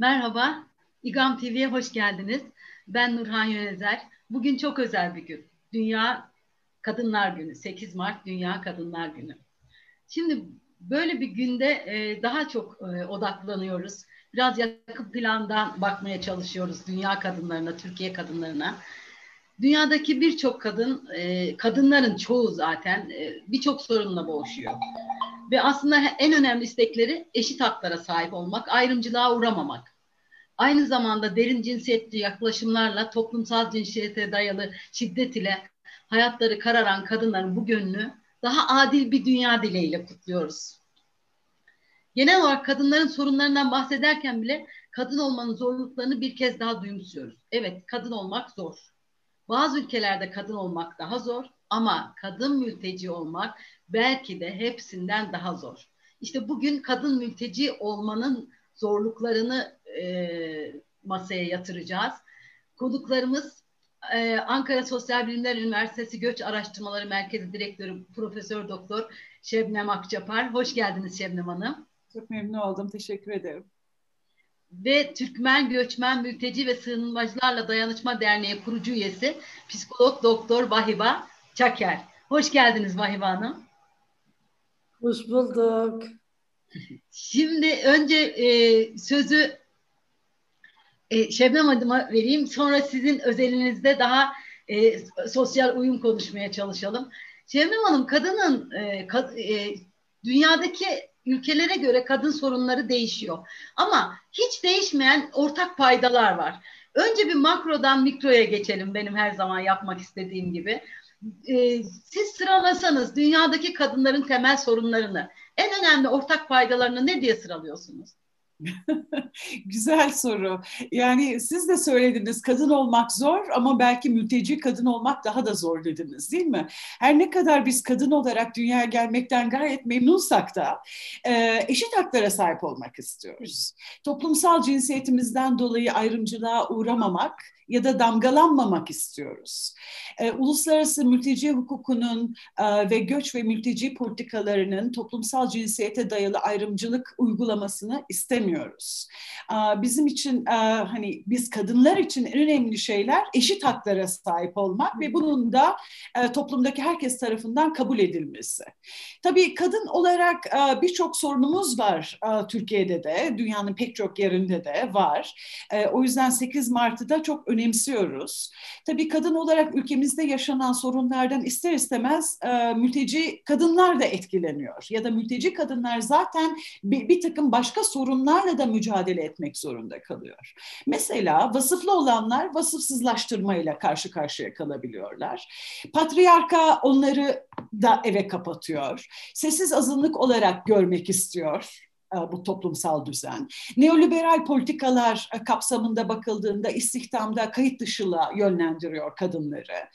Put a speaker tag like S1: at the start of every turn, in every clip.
S1: Merhaba, İGAM TV'ye hoş geldiniz. Ben Nurhan Yönezer. Bugün çok özel bir gün. Dünya Kadınlar Günü, 8 Mart Dünya Kadınlar Günü. Şimdi böyle bir günde e, daha çok e, odaklanıyoruz. Biraz yakın plandan bakmaya çalışıyoruz dünya kadınlarına, Türkiye kadınlarına. Dünyadaki birçok kadın, e, kadınların çoğu zaten birçok sorunla boğuşuyor. Ve aslında en önemli istekleri eşit haklara sahip olmak, ayrımcılığa uğramamak. Aynı zamanda derin cinsiyetçi yaklaşımlarla toplumsal cinsiyete dayalı şiddet ile hayatları kararan kadınların bu gönlü daha adil bir dünya dileğiyle kutluyoruz. Genel olarak kadınların sorunlarından bahsederken bile kadın olmanın zorluklarını bir kez daha duyumsuyoruz. Evet, kadın olmak zor. Bazı ülkelerde kadın olmak daha zor ama kadın mülteci olmak belki de hepsinden daha zor. İşte bugün kadın mülteci olmanın zorluklarını e, masaya yatıracağız. Konuklarımız e, Ankara Sosyal Bilimler Üniversitesi Göç Araştırmaları Merkezi Direktörü Profesör Doktor Şebnem Akçapar. Hoş geldiniz Şebnem Hanım.
S2: Çok memnun oldum. Teşekkür ederim.
S1: Ve Türkmen Göçmen Mülteci ve Sığınmacılarla Dayanışma Derneği kurucu üyesi psikolog doktor Vahiba Çaker. Hoş geldiniz Vahiba Hanım.
S3: Hoş bulduk.
S1: Şimdi önce e, sözü e, Şebnem adıma vereyim. Sonra sizin özelinizde daha e, sosyal uyum konuşmaya çalışalım. Şebnem Hanım, kadının e, kad, e, dünyadaki ülkelere göre kadın sorunları değişiyor. Ama hiç değişmeyen ortak paydalar var. Önce bir makrodan mikroya geçelim benim her zaman yapmak istediğim gibi. Ee, siz sıralasanız dünyadaki kadınların temel sorunlarını, en önemli ortak paydalarını ne diye sıralıyorsunuz?
S2: Güzel soru. Yani siz de söylediniz kadın olmak zor ama belki mülteci kadın olmak daha da zor dediniz değil mi? Her ne kadar biz kadın olarak dünyaya gelmekten gayet memnunsak da e, eşit haklara sahip olmak istiyoruz. Toplumsal cinsiyetimizden dolayı ayrımcılığa uğramamak ya da damgalanmamak istiyoruz. E, uluslararası mülteci hukukunun e, ve göç ve mülteci politikalarının toplumsal cinsiyete dayalı ayrımcılık uygulamasını istemiyoruz. E, bizim için hani biz kadınlar için en önemli şeyler eşit haklara sahip olmak ve bunun da e, toplumdaki herkes tarafından kabul edilmesi. Tabii kadın olarak birçok sorunumuz var Türkiye'de de, dünyanın pek çok yerinde de var. E, o yüzden 8 Mart'ı da çok önemsiyoruz. Tabii kadın olarak ülkemizde yaşanan sorunlardan ister istemez mülteci kadınlar da etkileniyor. Ya da mülteci kadınlar zaten bir, bir takım başka sorunlarla da mücadele etmek zorunda kalıyor. Mesela vasıflı olanlar vasıfsızlaştırmayla karşı karşıya kalabiliyorlar. Patriarka onları da eve kapatıyor. Sessiz azınlık olarak görmek istiyor bu toplumsal düzen. Neoliberal politikalar e, kapsamında bakıldığında istihdamda kayıt dışılığa yönlendiriyor kadınları.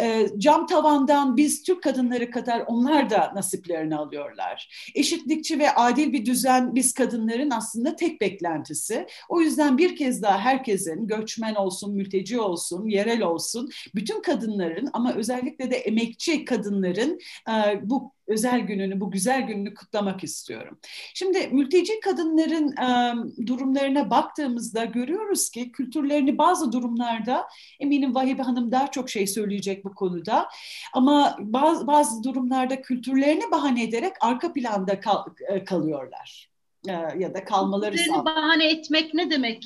S2: E, cam tavandan biz Türk kadınları kadar onlar da nasiplerini alıyorlar. Eşitlikçi ve adil bir düzen biz kadınların aslında tek beklentisi. O yüzden bir kez daha herkesin göçmen olsun, mülteci olsun, yerel olsun bütün kadınların ama özellikle de emekçi kadınların bu özel gününü, bu güzel gününü kutlamak istiyorum. Şimdi mülteci kadınların e, durumlarına baktığımızda görüyoruz ki kültürlerini bazı durumlarda eminim Vahibe Hanım daha çok şey söyleyecek bu konuda ama bazı, bazı durumlarda kültürlerini bahane ederek arka planda kal, kalıyorlar. E, ya da kalmaları
S1: sağlıyor. bahane etmek ne demek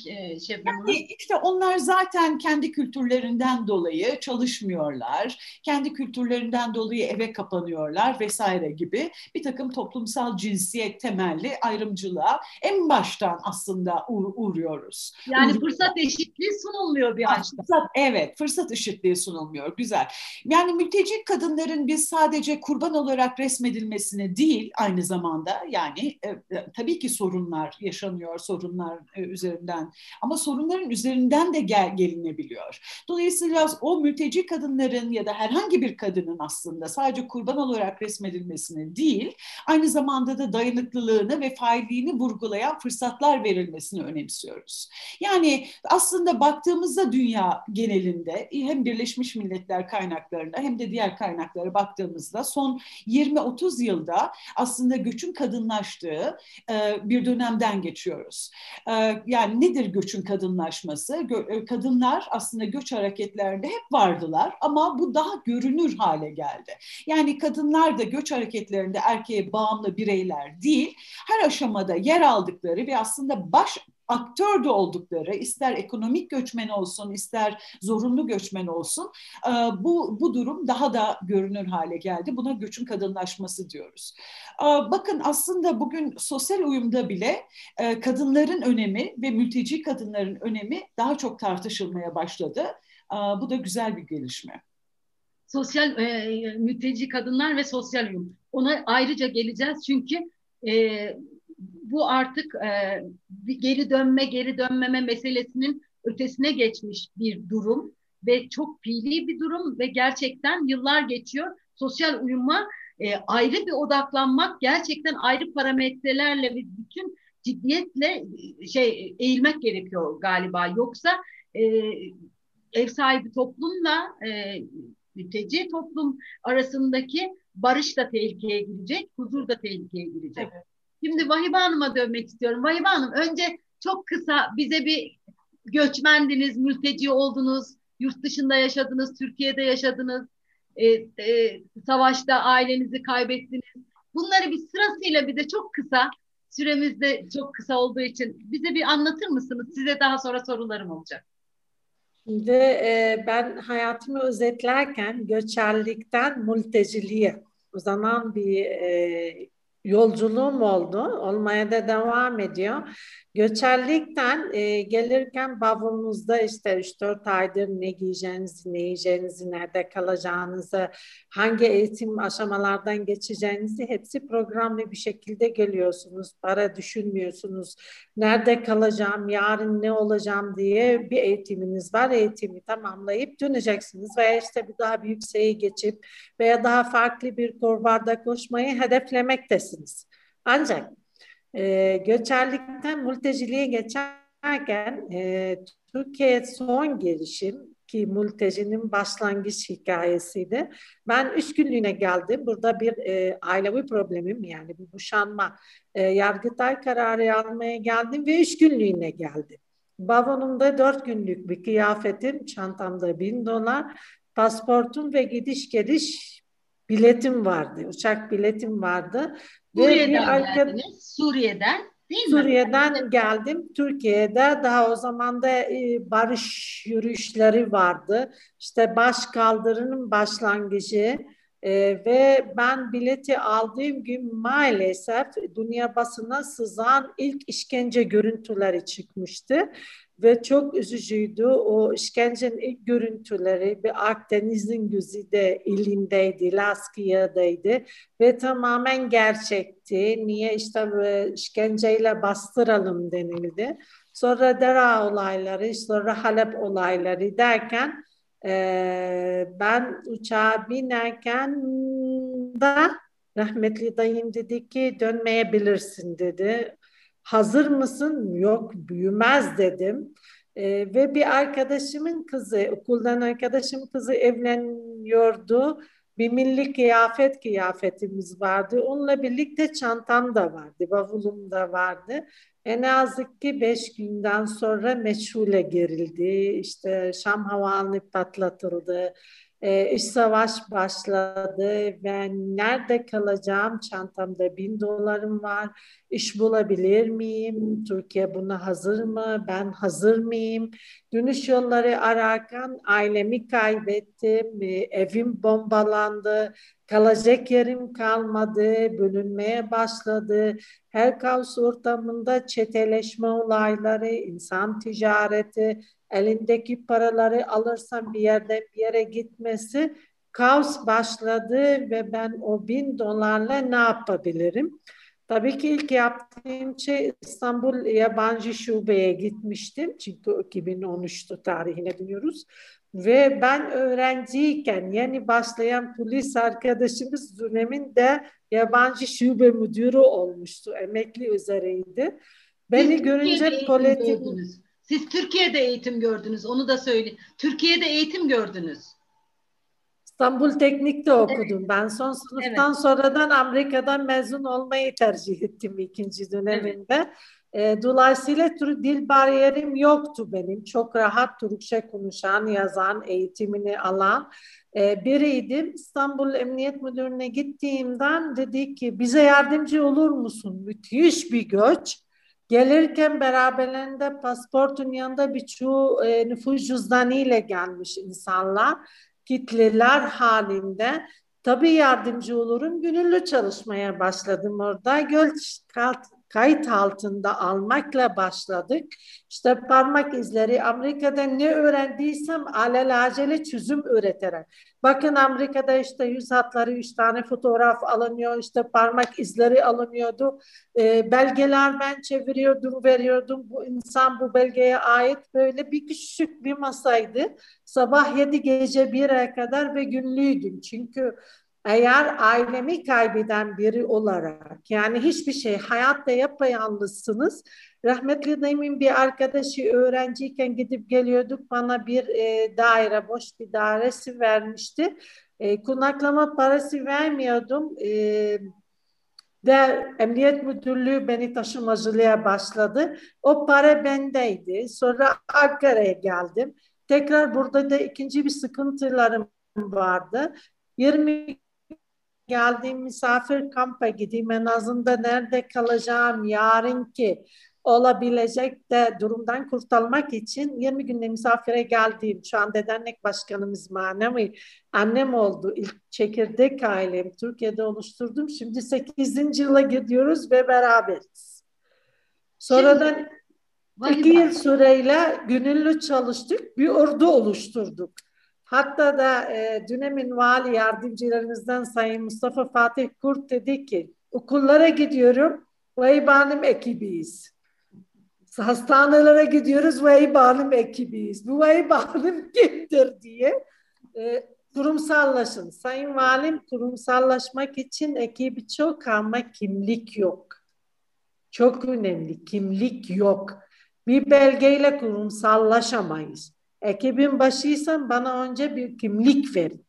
S1: Şebnem
S2: yani İşte onlar zaten kendi kültürlerinden dolayı çalışmıyorlar. Kendi kültürlerinden dolayı eve kapanıyorlar vesaire gibi bir takım toplumsal cinsiyet temelli ayrımcılığa en baştan aslında uğ uğruyoruz.
S1: Yani Uğruyorlar. fırsat eşitliği sunulmuyor bir açıdan.
S2: Fırsat, evet fırsat eşitliği sunulmuyor. Güzel. Yani mülteci kadınların biz sadece kurban olarak resmedilmesini değil aynı zamanda yani e, e tabii ki ki sorunlar yaşanıyor sorunlar e, üzerinden ama sorunların üzerinden de gel, gelinebiliyor. Dolayısıyla o mülteci kadınların ya da herhangi bir kadının aslında sadece kurban olarak resmedilmesini değil aynı zamanda da dayanıklılığını ve failliğini vurgulayan fırsatlar verilmesini önemsiyoruz. Yani aslında baktığımızda dünya genelinde hem Birleşmiş Milletler kaynaklarına hem de diğer kaynaklara baktığımızda son 20-30 yılda aslında göçün kadınlaştığı, e, bir dönemden geçiyoruz. Yani nedir göçün kadınlaşması? Kadınlar aslında göç hareketlerinde hep vardılar ama bu daha görünür hale geldi. Yani kadınlar da göç hareketlerinde erkeğe bağımlı bireyler değil, her aşamada yer aldıkları ve aslında baş aktör de oldukları, ister ekonomik göçmen olsun, ister zorunlu göçmen olsun, e, bu, bu durum daha da görünür hale geldi. Buna göçün kadınlaşması diyoruz. E, bakın aslında bugün sosyal uyumda bile e, kadınların önemi ve mülteci kadınların önemi daha çok tartışılmaya başladı. Bu da güzel bir gelişme.
S1: Sosyal e, mülteci kadınlar ve sosyal uyum. Ona ayrıca geleceğiz çünkü e, bu artık e, geri dönme geri dönmeme meselesinin ötesine geçmiş bir durum ve çok fiili bir durum ve gerçekten yıllar geçiyor. Sosyal uyuma e, ayrı bir odaklanmak, gerçekten ayrı parametrelerle ve bütün ciddiyetle e, şey eğilmek gerekiyor galiba. Yoksa e, ev sahibi toplumla e, mülteci toplum arasındaki barış da tehlikeye girecek, huzur da tehlikeye girecek. Evet. Şimdi Vahibe Hanım'a dönmek istiyorum. Vahibe Hanım önce çok kısa bize bir göçmendiniz, mülteci oldunuz, yurt dışında yaşadınız, Türkiye'de yaşadınız, e, e, savaşta ailenizi kaybettiniz. Bunları bir sırasıyla bize çok kısa, süremiz de çok kısa olduğu için bize bir anlatır mısınız? Size daha sonra sorularım olacak.
S3: Şimdi e, ben hayatımı özetlerken göçerlikten mülteciliğe uzanan bir e, yolculuğum oldu. Olmaya da devam ediyor. Göçerlikten e, gelirken bavulunuzda işte 3-4 aydır ne giyeceğinizi, ne yiyeceğinizi, nerede kalacağınızı, hangi eğitim aşamalardan geçeceğinizi hepsi programlı bir şekilde geliyorsunuz. Para düşünmüyorsunuz. Nerede kalacağım, yarın ne olacağım diye bir eğitiminiz var. Eğitimi tamamlayıp döneceksiniz veya işte bir daha bir yükseğe geçip veya daha farklı bir kurvarda koşmayı hedeflemektesiniz. Ancak e, göçerlikten mülteciliğe geçerken e, Türkiye son gelişim ki mültecinin başlangıç hikayesiydi. Ben üç günlüğüne geldim. Burada bir e, ailevi problemim yani bir boşanma e, yargıtay kararı almaya geldim ve üç günlüğüne geldim. Bavulumda dört günlük bir kıyafetim, çantamda bin dolar, pasportum ve gidiş geliş biletim vardı. Uçak biletim vardı.
S1: Suriye'den arka... geldiniz. Suriye'den değil
S3: Suriye'den mi? geldim. Türkiye'de daha o zaman da e, barış yürüyüşleri vardı. İşte baş kaldırının başlangıcı e, ve ben bileti aldığım gün maalesef dünya basına sızan ilk işkence görüntüleri çıkmıştı ve çok üzücüydü. O işkencenin ilk görüntüleri bir Akdeniz'in gözü de elindeydi, Laskia'daydı ve tamamen gerçekti. Niye işte işkenceyle bastıralım denildi. Sonra Dera olayları, sonra Halep olayları derken e, ben uçağa binerken da rahmetli dayım dedi ki dönmeyebilirsin dedi hazır mısın? Yok büyümez dedim. E, ve bir arkadaşımın kızı, okuldan arkadaşım kızı evleniyordu. Bir milli kıyafet kıyafetimiz vardı. Onunla birlikte çantam da vardı, bavulum da vardı. En azık ki beş günden sonra meşhule gerildi. İşte Şam havanı patlatıldı e, iş savaş başladı ve nerede kalacağım? Çantamda bin dolarım var. İş bulabilir miyim? Türkiye buna hazır mı? Ben hazır mıyım? Dönüş yolları ararken ailemi kaybettim. E, evim bombalandı. Kalacak yerim kalmadı. Bölünmeye başladı. Her kaos ortamında çeteleşme olayları, insan ticareti, elindeki paraları alırsam bir yerden bir yere gitmesi kaos başladı ve ben o bin dolarla ne yapabilirim? Tabii ki ilk yaptığım şey İstanbul Yabancı Şube'ye gitmiştim. Çünkü 2013'tü tarihine dönüyoruz. Ve ben öğrenciyken yeni başlayan polis arkadaşımız döneminde yabancı şube müdürü olmuştu. Emekli üzereydi. Beni görünce politik...
S1: Siz Türkiye'de eğitim gördünüz, onu da söyleyeyim. Türkiye'de eğitim gördünüz.
S3: İstanbul Teknik'te okudum. Evet. Ben son sınıftan evet. sonradan Amerika'dan mezun olmayı tercih ettim ikinci döneminde. Evet. Dolayısıyla dil bariyerim yoktu benim. Çok rahat Türkçe konuşan, yazan, eğitimini alan biriydim. İstanbul Emniyet Müdürlüğü'ne gittiğimden dedi ki bize yardımcı olur musun? Müthiş bir göç. Gelirken beraberlerinde pasportun yanında birçoğu e, nüfus cüzdanı ile gelmiş insanlar kitleler halinde tabii yardımcı olurum. Gönüllü çalışmaya başladım orada. Göl kayıt altında almakla başladık. İşte parmak izleri Amerika'da ne öğrendiysem alelacele çözüm üreterek. Bakın Amerika'da işte yüz hatları üç tane fotoğraf alınıyor, işte parmak izleri alınıyordu. E, belgeler ben çeviriyordum, veriyordum. Bu insan bu belgeye ait böyle bir küçük bir masaydı. Sabah yedi gece 1'e kadar ve günlüydüm. Çünkü eğer ailemi kaybeden biri olarak yani hiçbir şey hayatta yapayalnızsınız. Rahmetli dayımın bir arkadaşı öğrenciyken gidip geliyorduk bana bir e, daire boş bir dairesi vermişti. E, konaklama parası vermiyordum. E, de Emniyet Müdürlüğü beni taşımacılığa başladı. O para bendeydi. Sonra Ankara'ya geldim. Tekrar burada da ikinci bir sıkıntılarım vardı. 20 geldiğim misafir kampa gideyim en azından nerede kalacağım yarınki olabilecek de durumdan kurtulmak için 20 günde misafire geldiğim şu an dernek başkanımız manevi annem oldu. İlk çekirdek ailem Türkiye'de oluşturdum. Şimdi 8. yıla gidiyoruz ve beraberiz. Sonradan Şimdi, iki yıl süreyle gönüllü çalıştık. Bir ordu oluşturduk. Hatta da e, dönemin vali yardımcılarımızdan Sayın Mustafa Fatih Kurt dedi ki okullara gidiyorum ve İBAN'ım ekibiyiz. Hastanelere gidiyoruz ve İBAN'ım ekibiyiz. Bu ve İBAN'ım kimdir diye e, kurumsallaşın. Sayın Valim kurumsallaşmak için ekibi çok ama kimlik yok. Çok önemli. Kimlik yok. Bir belgeyle kurumsallaşamayız ekibin başıysam bana önce bir kimlik verin.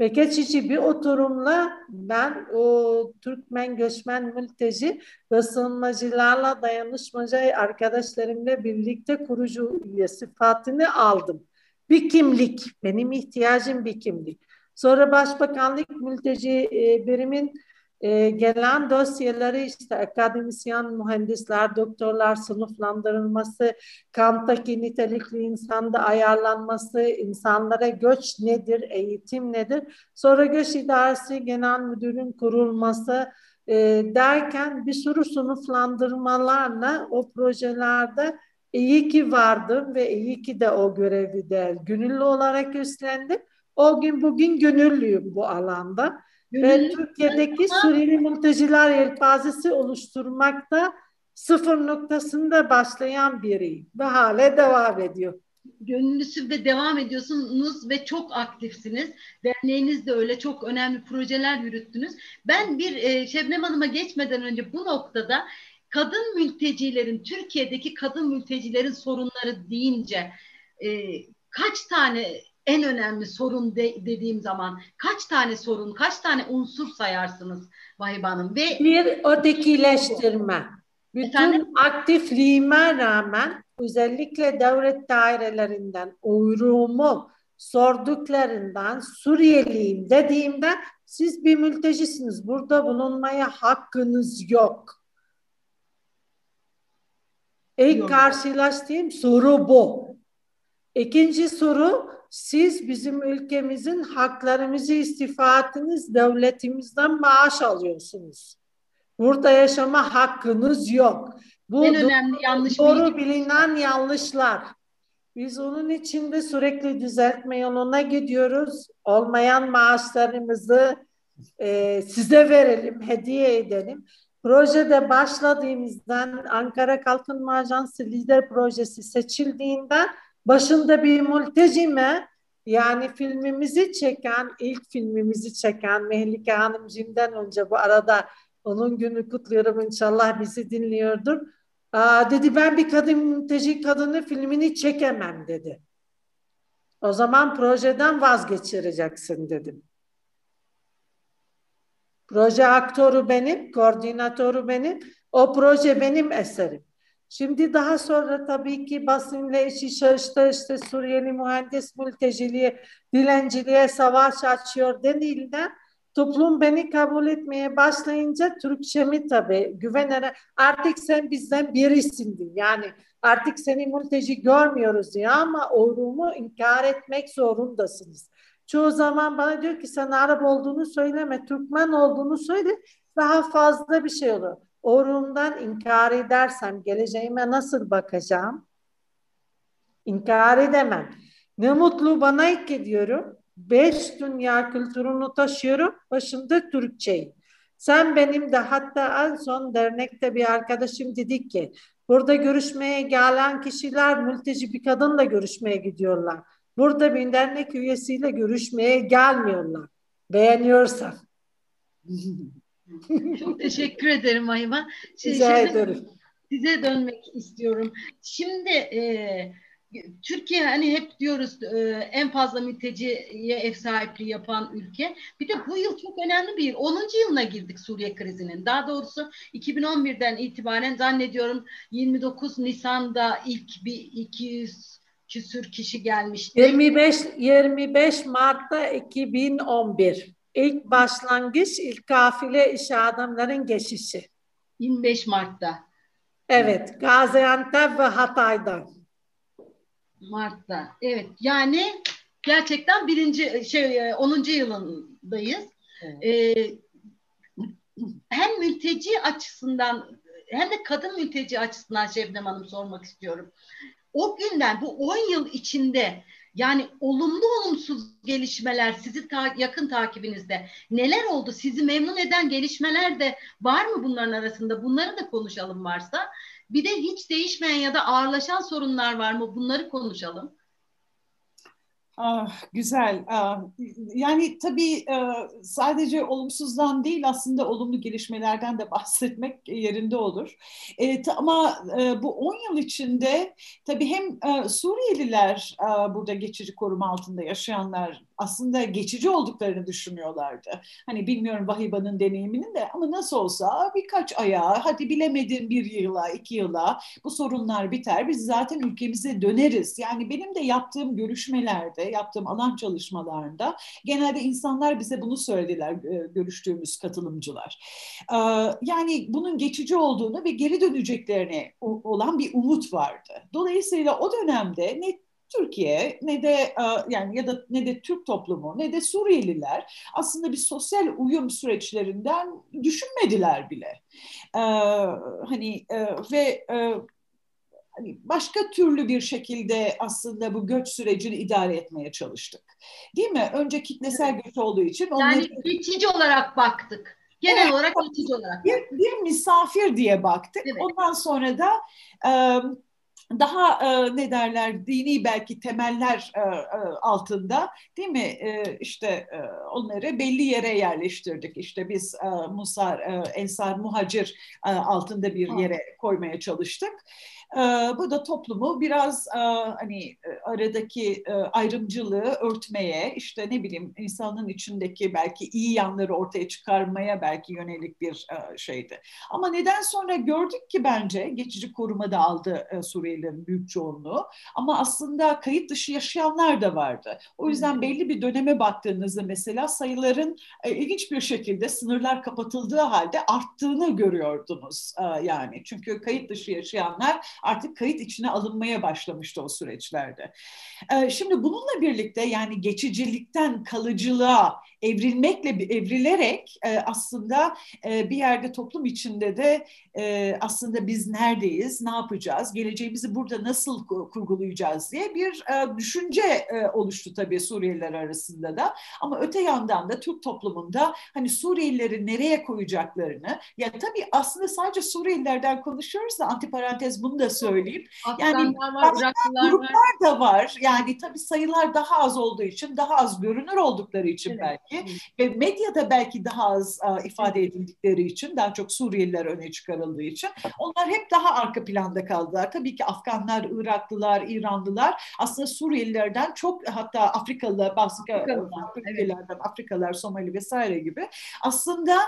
S3: Ve geçici bir oturumla ben o Türkmen göçmen mülteci ve sığınmacılarla dayanışmacı arkadaşlarımla birlikte kurucu üye sıfatını aldım. Bir kimlik, benim ihtiyacım bir kimlik. Sonra Başbakanlık Mülteci e, Birimin e, gelen dosyaları işte akademisyen, mühendisler, doktorlar sınıflandırılması, kamptaki nitelikli insanda ayarlanması, insanlara göç nedir, eğitim nedir, sonra göç idaresi genel müdürün kurulması e, derken bir sürü sınıflandırmalarla o projelerde iyi ki vardım ve iyi ki de o görevi de gönüllü olarak üstlendim. O gün bugün gönüllüyüm bu alanda ve Türkiye'deki Suriyeli mülteciler yelpazesi oluşturmakta sıfır noktasında başlayan biri ve hale devam ediyor.
S1: Gönüllüsü ve devam ediyorsunuz ve çok aktifsiniz. Derneğiniz de öyle çok önemli projeler yürüttünüz. Ben bir e, Şebnem Hanım'a geçmeden önce bu noktada kadın mültecilerin, Türkiye'deki kadın mültecilerin sorunları deyince e, kaç tane en önemli sorun de, dediğim zaman kaç tane sorun, kaç tane unsur sayarsınız Vahip Hanım? Ve
S3: bir ötekileştirme. Bütün Efendim? aktifliğime rağmen özellikle devlet dairelerinden uyruğumu sorduklarından Suriyeliyim dediğimde siz bir mültecisiniz. Burada bulunmaya hakkınız yok. İlk karşılaştığım soru bu. İkinci soru siz bizim ülkemizin haklarımızı istifatınız devletimizden maaş alıyorsunuz. Burada yaşama hakkınız yok.
S1: Bu en önemli yanlış
S3: doğru bilinen yanlışlar. Biz onun içinde sürekli düzeltme yoluna gidiyoruz. Olmayan maaşlarımızı e, size verelim, hediye edelim. Projede başladığımızdan Ankara Kalkınma Ajansı lider projesi seçildiğinden başında bir mültecime yani filmimizi çeken, ilk filmimizi çeken Mehlike Hanımcığımdan önce bu arada onun günü kutluyorum inşallah bizi dinliyordur. Aa, dedi ben bir kadın mülteci kadını filmini çekemem dedi. O zaman projeden vazgeçireceksin dedim. Proje aktörü benim, koordinatörü benim. O proje benim eserim. Şimdi daha sonra tabii ki basınla işi çalıştı işte Suriyeli mühendis mülteciliğe, dilenciliğe savaş açıyor denildi. Toplum beni kabul etmeye başlayınca Türkçemi tabii güvenerek artık sen bizden birisin Yani artık seni mülteci görmüyoruz ya ama orumu inkar etmek zorundasınız. Çoğu zaman bana diyor ki sen Arap olduğunu söyleme, Türkmen olduğunu söyle daha fazla bir şey olur. Orumdan inkar edersem geleceğime nasıl bakacağım? İnkar edemem. Ne mutlu bana ki diyorum. Beş dünya kültürünü taşıyorum. Başımda Türkçeyi. Sen benim de hatta en son dernekte bir arkadaşım dedi ki burada görüşmeye gelen kişiler mülteci bir kadınla görüşmeye gidiyorlar. Burada bir dernek üyesiyle görüşmeye gelmiyorlar. Beğeniyorsan.
S1: Çok teşekkür ederim Ayma.
S3: Şey, Rica ederim.
S1: Size dönmek istiyorum. Şimdi e, Türkiye hani hep diyoruz e, en fazla mülteciye ev sahipliği yapan ülke. Bir de bu yıl çok önemli bir yıl. 10. yılına girdik Suriye krizinin. Daha doğrusu 2011'den itibaren zannediyorum 29 Nisan'da ilk bir 200 küsür kişi gelmişti.
S3: 25 25 Mart'ta 2011. İlk başlangıç, ilk kafile iş adamların geçişi.
S1: 25 Mart'ta.
S3: Evet, Gaziantep ve Hatay'dan.
S1: Mart'ta. Evet. Yani gerçekten birinci şey 10. E, yılındayız. Evet. Ee, hem mülteci açısından hem de kadın mülteci açısından Şebnem Hanım sormak istiyorum. O günden bu 10 yıl içinde yani olumlu olumsuz gelişmeler sizi ta yakın takibinizde neler oldu? Sizi memnun eden gelişmeler de var mı bunların arasında? Bunları da konuşalım varsa. Bir de hiç değişmeyen ya da ağırlaşan sorunlar var mı? Bunları konuşalım.
S2: Ah, güzel. Ah, yani tabii e, sadece olumsuzdan değil aslında olumlu gelişmelerden de bahsetmek yerinde olur. E, ama e, bu 10 yıl içinde tabii hem Suriyeliler burada geçici koruma altında yaşayanlar aslında geçici olduklarını düşünüyorlardı. Hani bilmiyorum Vahiba'nın deneyiminin de ama nasıl olsa birkaç aya hadi bilemedin bir yıla iki yıla bu sorunlar biter biz zaten ülkemize döneriz. Yani benim de yaptığım görüşmelerde yaptığım alan çalışmalarında genelde insanlar bize bunu söylediler e, görüştüğümüz katılımcılar. Ee, yani bunun geçici olduğunu ve geri döneceklerini olan bir umut vardı. Dolayısıyla o dönemde ne Türkiye ne de e, yani ya da ne de Türk toplumu ne de Suriyeliler aslında bir sosyal uyum süreçlerinden düşünmediler bile. Ee, hani e, ve e, hani başka türlü bir şekilde aslında bu göç sürecini idare etmeye çalıştık. Değil mi? Önce kitlesel göç olduğu için
S1: onları... Yani geçici olarak baktık. Genel evet, olarak geçici olarak.
S2: Bir, bir misafir diye baktık. Evet. Ondan sonra da daha e, ne derler dini belki temeller e, e, altında değil mi? E, işte e, onları belli yere yerleştirdik. İşte biz e, Musar e, Ensar Muhacir e, altında bir yere koymaya çalıştık. E, bu da toplumu biraz e, hani e, aradaki e, ayrımcılığı örtmeye, işte ne bileyim insanın içindeki belki iyi yanları ortaya çıkarmaya belki yönelik bir şeydi. Ama neden sonra gördük ki bence geçici korumada aldı e, Suriyelilerin büyük çoğunluğu. Ama aslında kayıt dışı yaşayanlar da vardı. O yüzden belli bir döneme baktığınızda mesela sayıların ilginç bir şekilde sınırlar kapatıldığı halde arttığını görüyordunuz yani. Çünkü kayıt dışı yaşayanlar artık kayıt içine alınmaya başlamıştı o süreçlerde. Şimdi bununla birlikte yani geçicilikten kalıcılığa evrilmekle evrilerek e, aslında e, bir yerde toplum içinde de e, aslında biz neredeyiz, ne yapacağız, geleceğimizi burada nasıl kurgulayacağız diye bir düşünce oluştu tabii Suriyeliler arasında da. Ama öte yandan da Türk toplumunda hani Suriyelileri nereye koyacaklarını ya tabii aslında sadece Suriyelilerden konuşuyoruz da antiparantez bunu da söyleyeyim. Yani var, gruplar da var. Yani tabii sayılar daha az olduğu için, daha az görünür oldukları için evet. belki ve medyada belki daha az ifade edildikleri için, daha çok Suriyeliler öne çıkarıldığı için onlar hep daha arka planda kaldılar. Tabii ki Afganlar, Iraklılar, İranlılar aslında Suriyelilerden çok hatta Afrikalılar, bazı ülkelerden Afrikalılar, Somali vesaire gibi aslında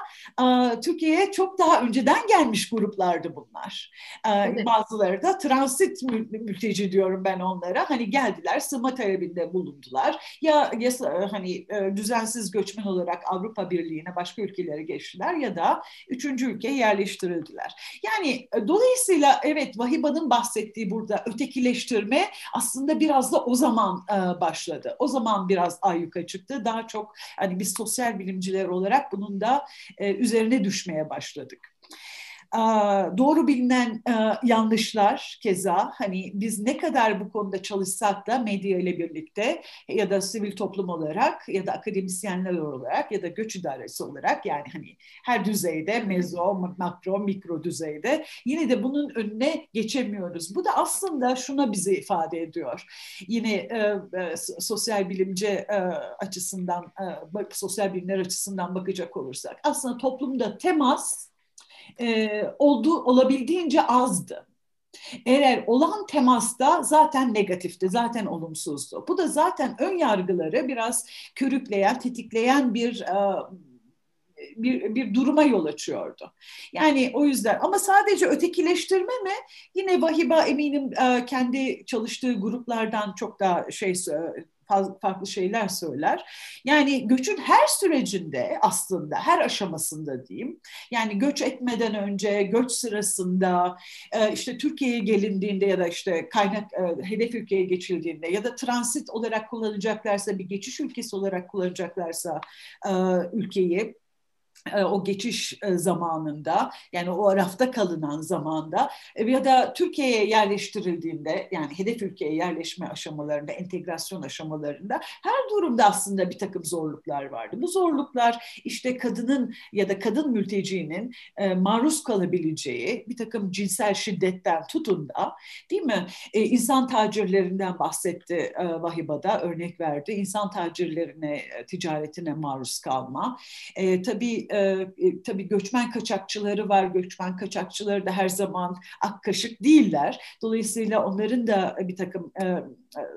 S2: e, Türkiye'ye çok daha önceden gelmiş gruplardı bunlar. E, evet. Bazıları da transit mülteci diyorum ben onlara. Hani geldiler, sığma talebinde bulundular. Ya, ya hani e, düzensiz göçmen olarak Avrupa Birliği'ne başka ülkelere geçtiler ya da üçüncü ülkeye yerleştirildiler. Yani e, dolayısıyla evet Vahiba'nın bahsettiği burada ötekileştirme aslında biraz da o zaman e, başladı. O zaman biraz ayyuka çıktı. Daha çok hani biz sosyal bilimciler olarak bunun da e, üzerine düşmeye başladık doğru bilinen yanlışlar keza hani biz ne kadar bu konuda çalışsak da medya ile birlikte ya da sivil toplum olarak ya da akademisyenler olarak ya da göç idaresi olarak yani hani her düzeyde mezo, makro, mikro düzeyde yine de bunun önüne geçemiyoruz. Bu da aslında şuna bizi ifade ediyor. Yine e, e, sosyal bilimci e, açısından, e, sosyal bilimler açısından bakacak olursak aslında toplumda temas e, oldu olabildiğince azdı. Eğer olan temasta zaten negatifti, zaten olumsuzdu. Bu da zaten ön yargıları biraz körükleyen, tetikleyen bir e, bir, bir duruma yol açıyordu. Yani o yüzden ama sadece ötekileştirme mi? Yine Vahiba eminim e, kendi çalıştığı gruplardan çok daha şey farklı şeyler söyler. Yani göçün her sürecinde aslında her aşamasında diyeyim. Yani göç etmeden önce, göç sırasında, e, işte Türkiye'ye gelindiğinde ya da işte kaynak e, hedef ülkeye geçildiğinde ya da transit olarak kullanacaklarsa bir geçiş ülkesi olarak kullanacaklarsa e, ülkeyi o geçiş e, zamanında yani o arafta kalınan zamanda e, ya da Türkiye'ye yerleştirildiğinde yani hedef ülkeye yerleşme aşamalarında, entegrasyon aşamalarında her durumda aslında bir takım zorluklar vardı. Bu zorluklar işte kadının ya da kadın mültecinin maruz kalabileceği bir takım cinsel şiddetten tutun da değil mi? insan tacirlerinden bahsetti Vahiba'da örnek verdi. İnsan tacirlerine, ticaretine maruz kalma. tabii e, e, tabii göçmen kaçakçıları var. Göçmen kaçakçıları da her zaman ak kaşık değiller. Dolayısıyla onların da bir takım e,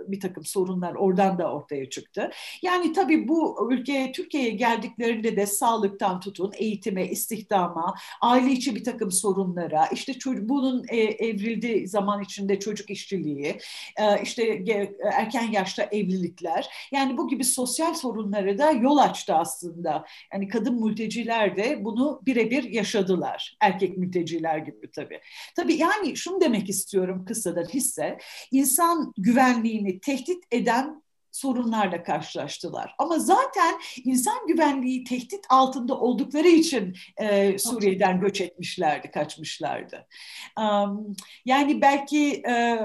S2: bir takım sorunlar oradan da ortaya çıktı. Yani tabii bu ülkeye Türkiye'ye geldiklerinde de sağlıktan tutun eğitime, istihdama, aile içi bir takım sorunlara, işte bunun e, evrildiği zaman içinde çocuk işçiliği, e, işte erken yaşta evlilikler, yani bu gibi sosyal sorunları da yol açtı aslında. Yani kadın mülteciler de bunu birebir yaşadılar. Erkek mülteciler gibi tabii. Tabii yani şunu demek istiyorum kısadan hisse, insan güvenliği güvenliğini tehdit eden sorunlarla karşılaştılar. Ama zaten insan güvenliği tehdit altında oldukları için e, Suriye'den göç etmişlerdi, kaçmışlardı. Um, yani belki e,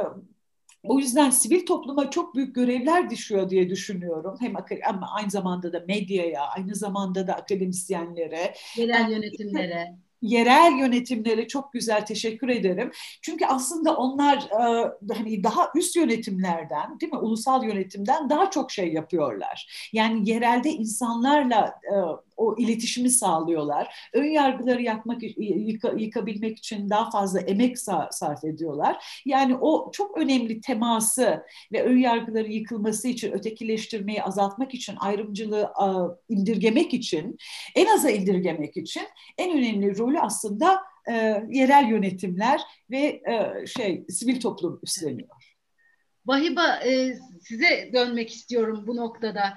S2: o yüzden sivil topluma çok büyük görevler düşüyor diye düşünüyorum. Hem ama aynı zamanda da medyaya, aynı zamanda da akademisyenlere,
S1: yerel yönetimlere
S2: yerel yönetimlere çok güzel teşekkür ederim. Çünkü aslında onlar e, hani daha üst yönetimlerden, değil mi? Ulusal yönetimden daha çok şey yapıyorlar. Yani yerelde insanlarla e, o iletişimi sağlıyorlar. Ön yargıları yakmak, yıka, yıkabilmek için daha fazla emek sarf ediyorlar. Yani o çok önemli teması ve ön yargıları yıkılması için, ötekileştirmeyi azaltmak için, ayrımcılığı indirgemek için, en aza indirgemek için en önemli rolü aslında e, yerel yönetimler ve e, şey sivil toplum üstleniyor.
S1: Vahiba e, size dönmek istiyorum bu noktada.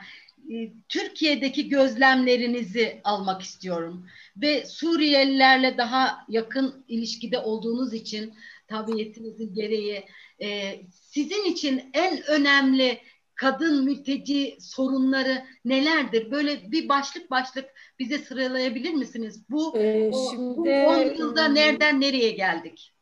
S1: E, Türkiye'deki gözlemlerinizi almak istiyorum. Ve Suriyelilerle daha yakın ilişkide olduğunuz için tabiyetinizin gereği e, sizin için en önemli kadın mülteci sorunları nelerdir? Böyle bir başlık başlık bize sıralayabilir misiniz? Bu, ee, şimdi, bu 10 yılda nereden nereye geldik?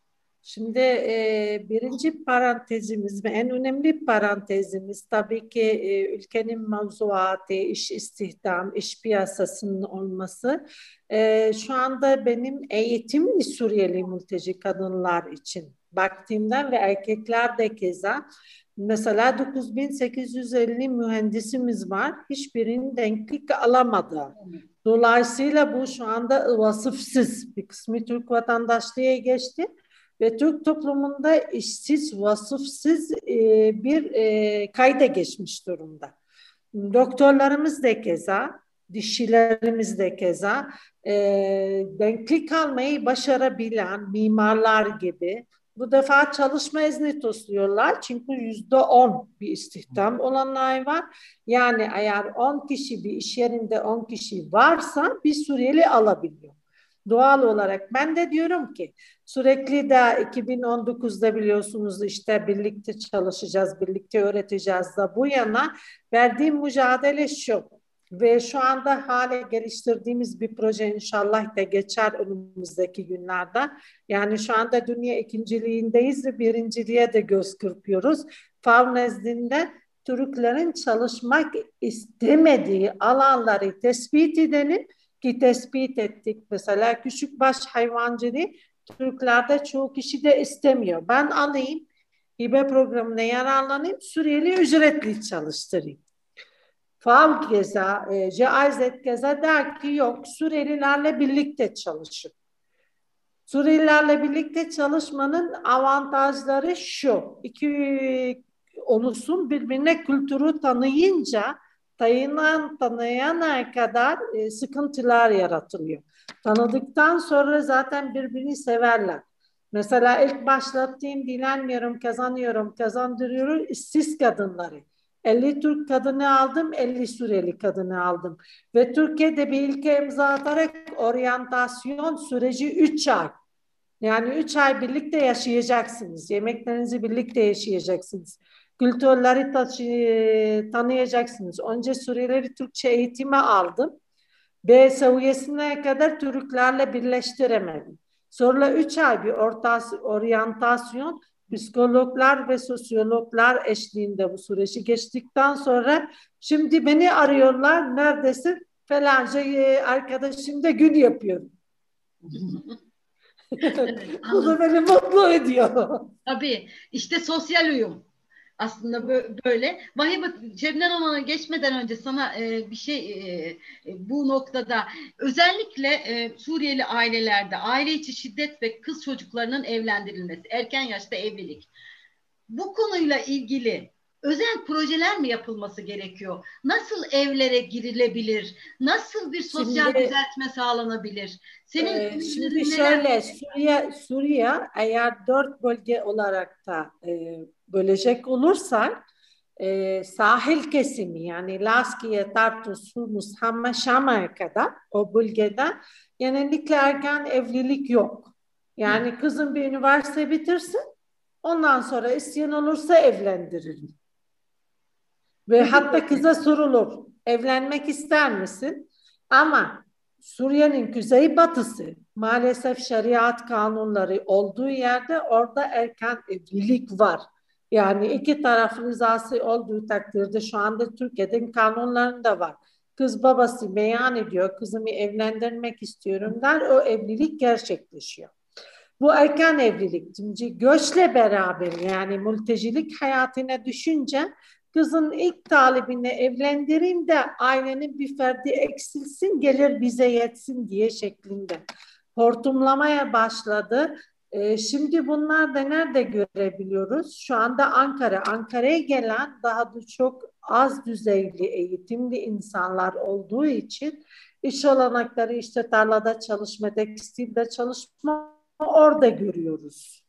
S3: Şimdi e, birinci parantezimiz ve en önemli parantezimiz tabii ki e, ülkenin mevzuatı, iş istihdam, iş piyasasının olması. E, şu anda benim eğitimli Suriyeli mülteci kadınlar için baktığımda ve erkekler de keza mesela 9850 mühendisimiz var. Hiçbirinin denklik alamadı. Dolayısıyla bu şu anda vasıfsız bir kısmı Türk vatandaşlığı geçti. Ve Türk toplumunda işsiz, vasıfsız e, bir e, kayda geçmiş durumda. Doktorlarımız da keza, dişçilerimiz de keza e, denklik almayı başarabilen mimarlar gibi bu defa çalışma izni tosluyorlar çünkü yüzde on bir istihdam olanlar var. Yani eğer on kişi bir iş yerinde on kişi varsa bir Suriyeli alabiliyor. Doğal olarak ben de diyorum ki sürekli de 2019'da biliyorsunuz işte birlikte çalışacağız, birlikte öğreteceğiz da bu yana verdiğim mücadele şu ve şu anda hale geliştirdiğimiz bir proje inşallah da geçer önümüzdeki günlerde. Yani şu anda dünya ikinciliğindeyiz ve birinciliğe de göz kırpıyoruz. FAV nezdinde Türklerin çalışmak istemediği alanları tespit edelim ki tespit ettik. Mesela küçük baş hayvancılığı Türklerde çoğu kişi de istemiyor. Ben alayım, hibe programına yararlanayım, süreli ücretli çalıştırayım. Fav Geza, e, Caizet Geza der ki yok Suriyelilerle birlikte çalışın. Suriyelilerle birlikte çalışmanın avantajları şu. İki ulusun birbirine kültürü tanıyınca tanıyan tanıyana kadar e, sıkıntılar yaratılıyor. Tanıdıktan sonra zaten birbirini severler. Mesela ilk başlattığım dilenmiyorum, kazanıyorum, kazandırıyorum işsiz kadınları. 50 Türk kadını aldım, 50 Suriyeli kadını aldım. Ve Türkiye'de bir ilke imza atarak oryantasyon süreci 3 ay. Yani 3 ay birlikte yaşayacaksınız. Yemeklerinizi birlikte yaşayacaksınız. Kültürleri taşı, tanıyacaksınız. Önce Suriyeli Türkçe eğitimi aldım. B seviyesine kadar Türklerle birleştiremedim. Sonra 3 ay bir ortas, oryantasyon psikologlar ve sosyologlar eşliğinde bu süreci geçtikten sonra şimdi beni arıyorlar neredesin falanca e, arkadaşım da gün yapıyorum. bu da beni mutlu ediyor.
S1: Tabii işte sosyal uyum aslında böyle. Vahibe Şebnem Hanım'a geçmeden önce sana e, bir şey e, e, bu noktada özellikle e, Suriyeli ailelerde aile içi şiddet ve kız çocuklarının evlendirilmesi, erken yaşta evlilik. Bu konuyla ilgili özel projeler mi yapılması gerekiyor? Nasıl evlere girilebilir? Nasıl bir sosyal şimdi, düzeltme sağlanabilir?
S3: Senin e, şimdi şöyle Suriye Suriye eğer dört bölge olarak da e, bölecek olursak e, sahil kesimi yani Laskiye, Tartus, Humus, Hamma, Şam'a kadar o bölgede genellikle erken evlilik yok. Yani Hı. kızın bir üniversite bitirsin ondan sonra isteyen olursa evlendiririm. Ve hatta kıza sorulur evlenmek ister misin? Ama Suriye'nin kuzey batısı maalesef şeriat kanunları olduğu yerde orada erken evlilik var. Yani iki taraf rızası olduğu takdirde şu anda Türkiye'nin kanunlarında var. Kız babası beyan ediyor, kızımı evlendirmek istiyorum der, o evlilik gerçekleşiyor. Bu erken evlilik, şimdi göçle beraber yani mültecilik hayatına düşünce kızın ilk talibini evlendireyim de ailenin bir ferdi eksilsin gelir bize yetsin diye şeklinde hortumlamaya başladı. Ee, şimdi bunlar da nerede görebiliyoruz? Şu anda Ankara. Ankara'ya gelen daha da çok az düzeyli eğitimli insanlar olduğu için iş olanakları işte tarlada çalışma, tekstilde çalışma orada görüyoruz.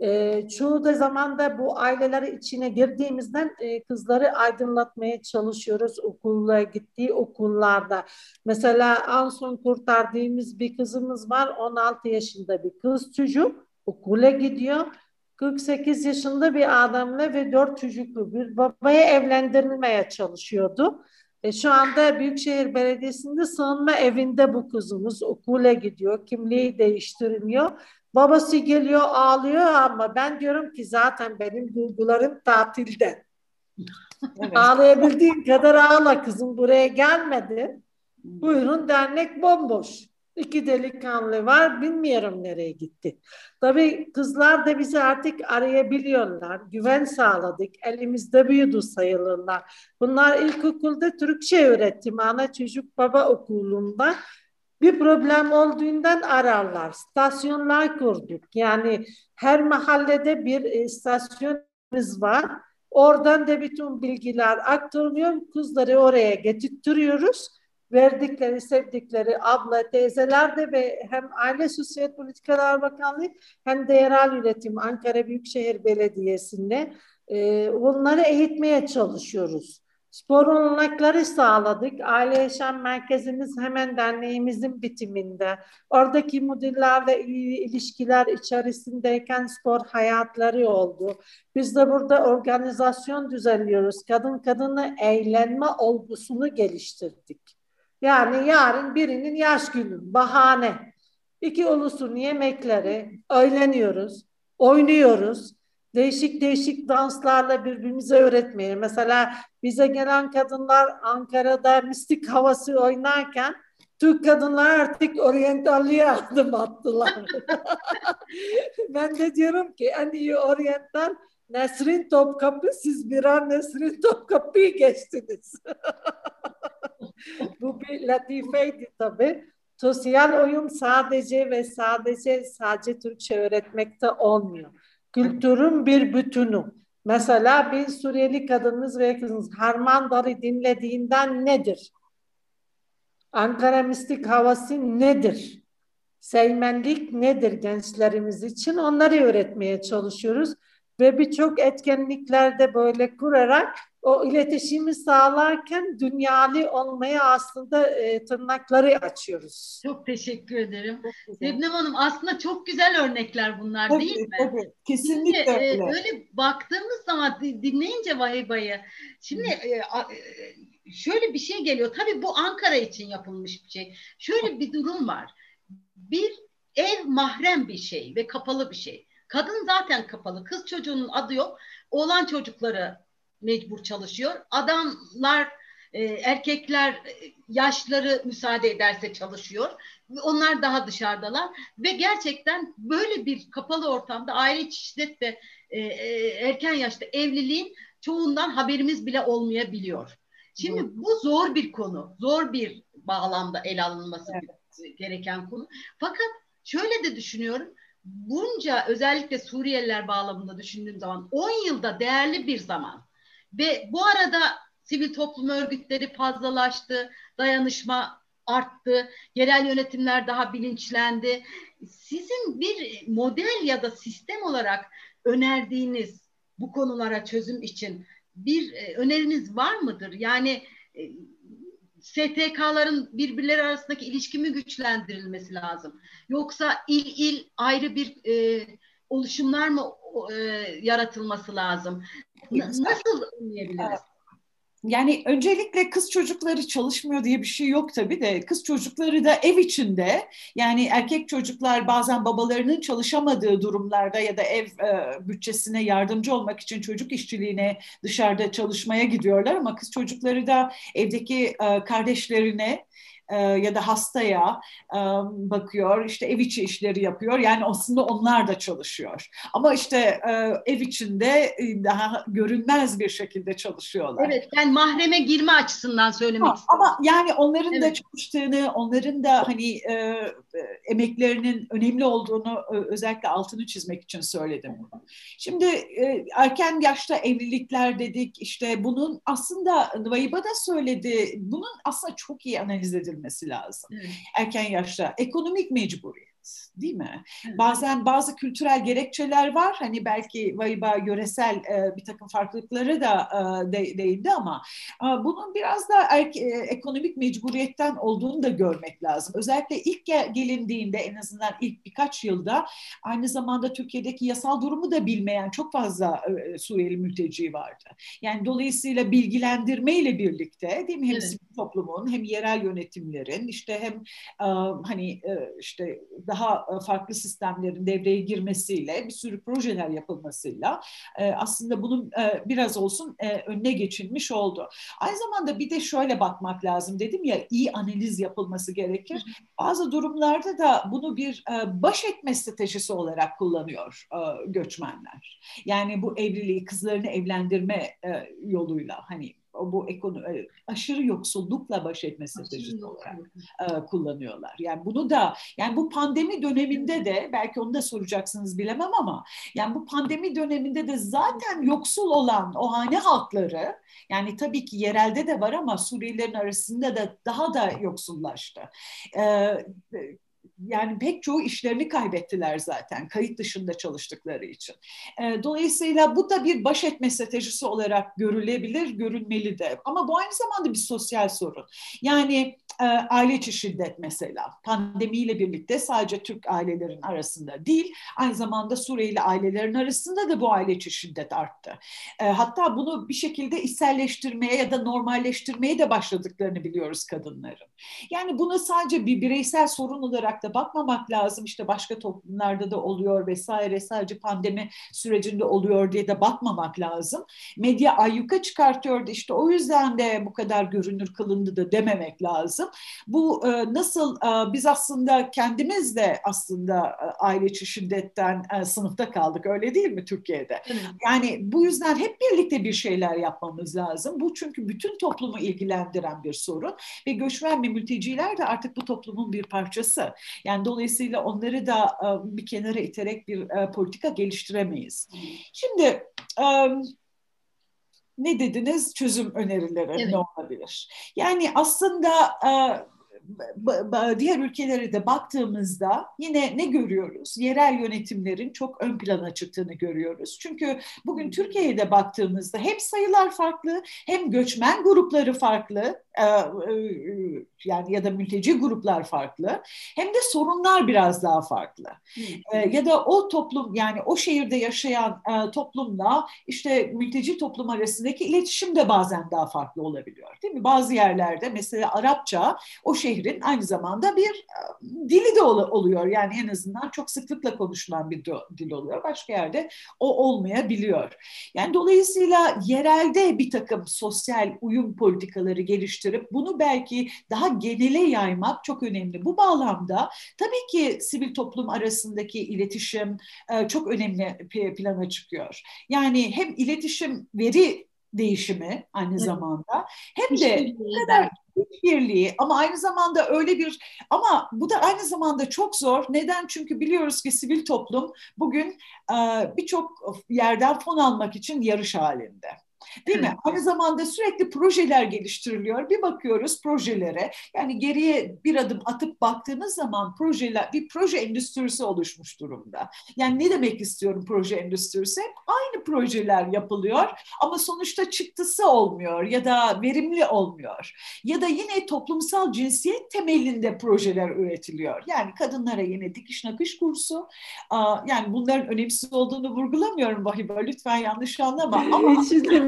S3: E, çoğu da zamanda bu aileleri içine girdiğimizden e, kızları aydınlatmaya çalışıyoruz okula gittiği okullarda. Mesela en son kurtardığımız bir kızımız var 16 yaşında bir kız çocuk okula gidiyor. 48 yaşında bir adamla ve 4 çocuklu bir babaya evlendirilmeye çalışıyordu. E, şu anda Büyükşehir Belediyesi'nde sığınma evinde bu kızımız okula gidiyor. Kimliği değiştiriliyor Babası geliyor ağlıyor ama ben diyorum ki zaten benim duygularım tatilde. Evet. Ağlayabildiğin kadar ağla kızım buraya gelmedi. Buyurun dernek bomboş. İki delikanlı var bilmiyorum nereye gitti. Tabii kızlar da bizi artık arayabiliyorlar. Güven sağladık. Elimizde büyüdü sayılırlar. Bunlar ilkokulda Türkçe öğrettim. Ana çocuk baba okulunda Bir problem olduğundan ararlar. Stasyonlar kurduk. Yani her mahallede bir istasyonumuz var. Oradan da bütün bilgiler aktarılıyor. Kızları oraya getirtiyoruz. Verdikleri, sevdikleri abla, teyzeler de ve hem Aile Sosyal Politikalar Bakanlığı hem de yerel yönetim Ankara Büyükşehir Belediyesi'nde e, onları eğitmeye çalışıyoruz. Spor olanakları sağladık. Aile Yaşam Merkezimiz hemen derneğimizin bitiminde. Oradaki müdürlerle ilişkiler içerisindeyken spor hayatları oldu. Biz de burada organizasyon düzenliyoruz. Kadın kadını eğlenme olgusunu geliştirdik. Yani yarın birinin yaş günü, bahane. İki ulusun yemekleri, eğleniyoruz, oynuyoruz değişik değişik danslarla birbirimize öğretmeye. Mesela bize gelen kadınlar Ankara'da mistik havası oynarken Türk kadınlar artık oryantalliğe adım attılar. ben de diyorum ki en iyi oryantal Nesrin Topkapı siz bir an Nesrin Topkapı'yı geçtiniz. Bu bir latifeydi tabii. Sosyal oyun sadece ve sadece sadece Türkçe öğretmekte olmuyor kültürün bir bütünü. Mesela bir Suriyeli kadınımız ve kızımız Harmandar'ı dinlediğinden nedir? Ankara mistik havası nedir? Sevmenlik nedir gençlerimiz için? Onları öğretmeye çalışıyoruz. Ve birçok etkinliklerde böyle kurarak o iletişimi sağlarken dünyalı olmaya aslında e, tırnakları açıyoruz.
S1: Çok teşekkür ederim. Sebnem Hanım aslında çok güzel örnekler bunlar tabii, değil mi?
S2: Tabii, kesinlikle şimdi,
S1: öyle. E, öyle baktığımız zaman dinleyince Vahiba'yı şimdi e, e, şöyle bir şey geliyor. Tabii bu Ankara için yapılmış bir şey. Şöyle bir durum var. Bir ev mahrem bir şey ve kapalı bir şey. Kadın zaten kapalı. Kız çocuğunun adı yok. Oğlan çocukları mecbur çalışıyor. Adamlar, e, erkekler e, yaşları müsaade ederse çalışıyor. Onlar daha dışarıdalar ve gerçekten böyle bir kapalı ortamda aile içi şiddet ve e, e, erken yaşta evliliğin çoğundan haberimiz bile olmayabiliyor. Şimdi bu zor bir konu, zor bir bağlamda ele alınması evet. gereken konu. Fakat şöyle de düşünüyorum, bunca özellikle Suriyeliler bağlamında düşündüğüm zaman 10 yılda değerli bir zaman. Ve bu arada sivil toplum örgütleri fazlalaştı, dayanışma arttı, yerel yönetimler daha bilinçlendi. Sizin bir model ya da sistem olarak önerdiğiniz bu konulara çözüm için bir e, öneriniz var mıdır? Yani e, STK'ların birbirleri arasındaki ilişki mi güçlendirilmesi lazım? Yoksa il il ayrı bir e, oluşumlar mı e, yaratılması lazım? Nasıl anlayabiliriz?
S2: Yani öncelikle kız çocukları çalışmıyor diye bir şey yok tabii de kız çocukları da ev içinde yani erkek çocuklar bazen babalarının çalışamadığı durumlarda ya da ev e, bütçesine yardımcı olmak için çocuk işçiliğine dışarıda çalışmaya gidiyorlar ama kız çocukları da evdeki e, kardeşlerine e, ya da hastaya e, bakıyor, işte ev içi işleri yapıyor. Yani aslında onlar da çalışıyor. Ama işte e, ev içinde daha görünmez bir şekilde çalışıyorlar.
S1: Evet, yani mahreme girme açısından söylemek ha,
S2: istiyorum. Ama yani onların evet. da çalıştığını, onların da hani e, emeklerinin önemli olduğunu e, özellikle altını çizmek için söyledim bunu. Şimdi e, erken yaşta evlilikler dedik, işte bunun aslında Vayba da söyledi, bunun aslında çok iyi analiz edilmesi edilmesi lazım. Evet. Erken yaşta ekonomik mecburiyet değil mi? Bazen bazı kültürel gerekçeler var. Hani belki Vayba yöresel e, bir takım farklılıkları da e, de, değindi ama e, bunun biraz da erke, e, ekonomik mecburiyetten olduğunu da görmek lazım. Özellikle ilk gel, gelindiğinde en azından ilk birkaç yılda aynı zamanda Türkiye'deki yasal durumu da bilmeyen çok fazla e, Suriyeli mülteci vardı. Yani dolayısıyla bilgilendirme ile birlikte değil mi? Hem evet. toplumun hem yerel yönetimlerin işte hem e, hani e, işte daha daha e, farklı sistemlerin devreye girmesiyle, bir sürü projeler yapılmasıyla e, aslında bunun e, biraz olsun önüne geçilmiş oldu. Aynı zamanda bir de şöyle bakmak lazım dedim ya iyi analiz yapılması gerekir. Bazı durumlarda da bunu bir baş etme stratejisi olarak kullanıyor göçmenler. Yani bu evliliği kızlarını evlendirme yoluyla hani bu ekonomi, aşırı yoksullukla baş etme stratejisi olarak e, kullanıyorlar. Yani bunu da yani bu pandemi döneminde de belki onu da soracaksınız bilemem ama yani bu pandemi döneminde de zaten yoksul olan o hane halkları yani tabii ki yerelde de var ama Suriyelilerin arasında da daha da yoksullaştı. Ee, yani pek çoğu işlerini kaybettiler zaten kayıt dışında çalıştıkları için. E, dolayısıyla bu da bir baş etme stratejisi olarak görülebilir, görülmeli de. Ama bu aynı zamanda bir sosyal sorun. Yani e, aile içi şiddet mesela pandemiyle birlikte sadece Türk ailelerin arasında değil, aynı zamanda Suriyeli ailelerin arasında da bu aile içi şiddet arttı. E, hatta bunu bir şekilde içselleştirmeye ya da normalleştirmeye de başladıklarını biliyoruz kadınların. Yani bunu sadece bir bireysel sorun olarak da bakmamak lazım. İşte başka toplumlarda da oluyor vesaire sadece pandemi sürecinde oluyor diye de bakmamak lazım. Medya ayyuka çıkartıyordu işte o yüzden de bu kadar görünür kılındı da dememek lazım. Bu e, nasıl e, biz aslında kendimiz de aslında e, aile içi şiddetten e, sınıfta kaldık öyle değil mi Türkiye'de? Evet. Yani bu yüzden hep birlikte bir şeyler yapmamız lazım. Bu çünkü bütün toplumu ilgilendiren bir sorun ve göçmen ve mülteciler de artık bu toplumun bir parçası. Yani dolayısıyla onları da e, bir kenara iterek bir e, politika geliştiremeyiz. Şimdi ne dediniz? Çözüm önerileri evet. ne olabilir? Yani aslında diğer ülkelere de baktığımızda yine ne görüyoruz? Yerel yönetimlerin çok ön plana çıktığını görüyoruz. Çünkü bugün Türkiye'de baktığımızda hem sayılar farklı hem göçmen grupları farklı e, e, yani ya da mülteci gruplar farklı hem de sorunlar biraz daha farklı. Hmm. Ya da o toplum yani o şehirde yaşayan toplumla işte mülteci toplum arasındaki iletişim de bazen daha farklı olabiliyor. Değil mi? Bazı yerlerde mesela Arapça o şehrin aynı zamanda bir dili de oluyor. Yani en azından çok sıklıkla konuşulan bir dil oluyor. Başka yerde o olmayabiliyor. Yani dolayısıyla yerelde bir takım sosyal uyum politikaları geliştirip bunu belki daha genele yaymak çok önemli. Bu bağlamda tabii ki sivil toplum arasındaki iletişim çok önemli plana çıkıyor. Yani hem iletişim veri değişimi aynı zamanda hem de ne kadar birliği ama aynı zamanda öyle bir ama bu da aynı zamanda çok zor. Neden? Çünkü biliyoruz ki sivil toplum bugün birçok yerden fon almak için yarış halinde. Değil mi? Aynı zamanda sürekli projeler geliştiriliyor. Bir bakıyoruz projelere. Yani geriye bir adım atıp baktığınız zaman projeler bir proje endüstrisi oluşmuş durumda. Yani ne demek istiyorum proje endüstrisi? Aynı projeler yapılıyor ama sonuçta çıktısı olmuyor ya da verimli olmuyor. Ya da yine toplumsal cinsiyet temelinde projeler üretiliyor. Yani kadınlara yine dikiş nakış kursu. Yani bunların önemsiz olduğunu vurgulamıyorum Vahiba. Lütfen yanlış anlama. Ama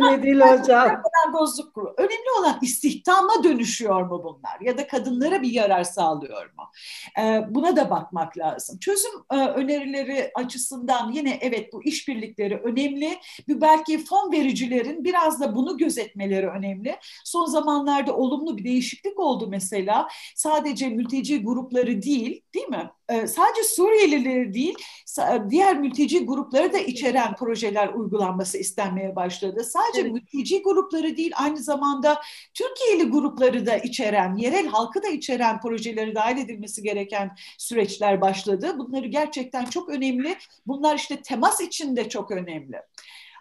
S3: Önemli değil hocam.
S2: Bozluk kuru. Önemli olan istihdama dönüşüyor mu bunlar? Ya da kadınlara bir yarar sağlıyor mu? Ee, buna da bakmak lazım. Çözüm e, önerileri açısından yine evet bu işbirlikleri önemli. Bir belki fon vericilerin biraz da bunu gözetmeleri önemli. Son zamanlarda olumlu bir değişiklik oldu mesela. Sadece mülteci grupları değil, değil mi? Ee, sadece Suriyelileri değil, diğer mülteci grupları da içeren projeler uygulanması istenmeye başladı. Sadece evet. mülteci grupları değil, aynı zamanda Türkiye'li grupları da içeren, yerel halkı da içeren projeleri dahil edilmesi gereken süreçler başladı. Bunları gerçekten çok önemli. Bunlar işte temas için de çok önemli.